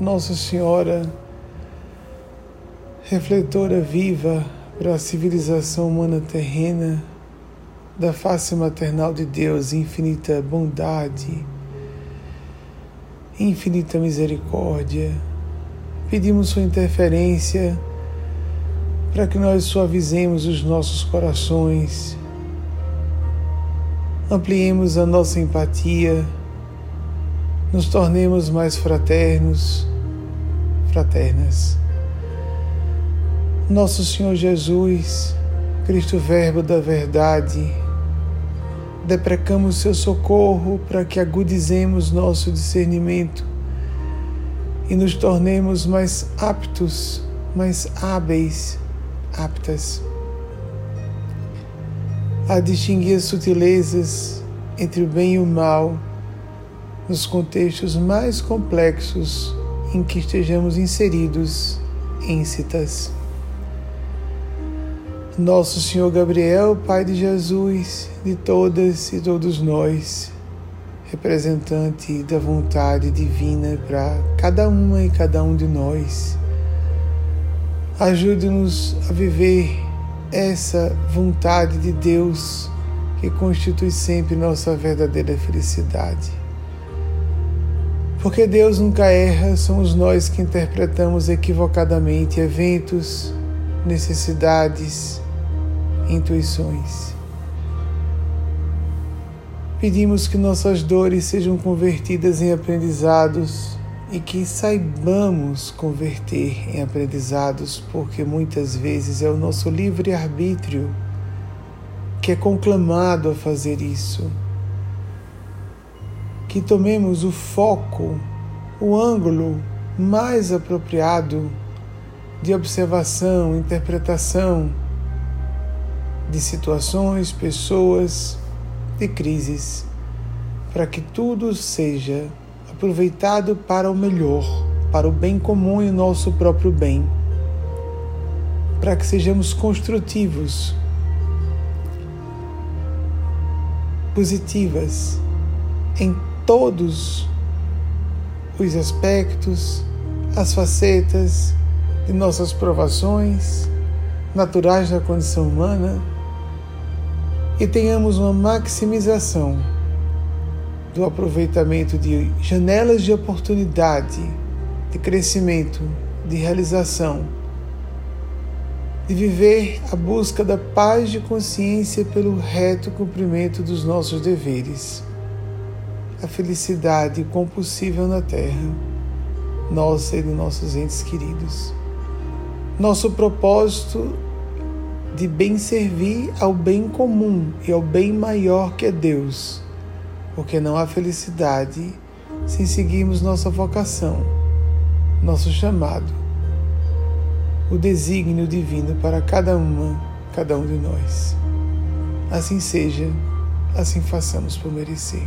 Nossa Senhora, refletora viva para a civilização humana terrena, da face maternal de Deus, infinita bondade, infinita misericórdia, pedimos Sua interferência para que nós suavizemos os nossos corações, ampliemos a nossa empatia, nos tornemos mais fraternos, fraternas. Nosso Senhor Jesus, Cristo Verbo da Verdade, deprecamos seu socorro para que agudizemos nosso discernimento e nos tornemos mais aptos, mais hábeis aptas a distinguir as sutilezas entre o bem e o mal nos contextos mais complexos em que estejamos inseridos em citas. Nosso Senhor Gabriel, Pai de Jesus, de todas e todos nós, representante da vontade divina para cada uma e cada um de nós Ajude-nos a viver essa vontade de Deus que constitui sempre nossa verdadeira felicidade. Porque Deus nunca erra, somos nós que interpretamos equivocadamente eventos, necessidades, intuições. Pedimos que nossas dores sejam convertidas em aprendizados e que saibamos converter em aprendizados, porque muitas vezes é o nosso livre-arbítrio que é conclamado a fazer isso. Que tomemos o foco, o ângulo mais apropriado de observação, interpretação de situações, pessoas, de crises, para que tudo seja aproveitado para o melhor, para o bem comum e o nosso próprio bem, para que sejamos construtivos, positivas em todos os aspectos, as facetas de nossas provações naturais da condição humana e tenhamos uma maximização do aproveitamento de janelas de oportunidade, de crescimento, de realização, de viver a busca da paz de consciência pelo reto cumprimento dos nossos deveres, a felicidade compulsível na Terra, nossa e dos nossos entes queridos. Nosso propósito de bem servir ao bem comum e ao bem maior que é Deus porque não há felicidade sem seguirmos nossa vocação, nosso chamado, o desígnio divino para cada uma, cada um de nós. Assim seja, assim façamos por merecer.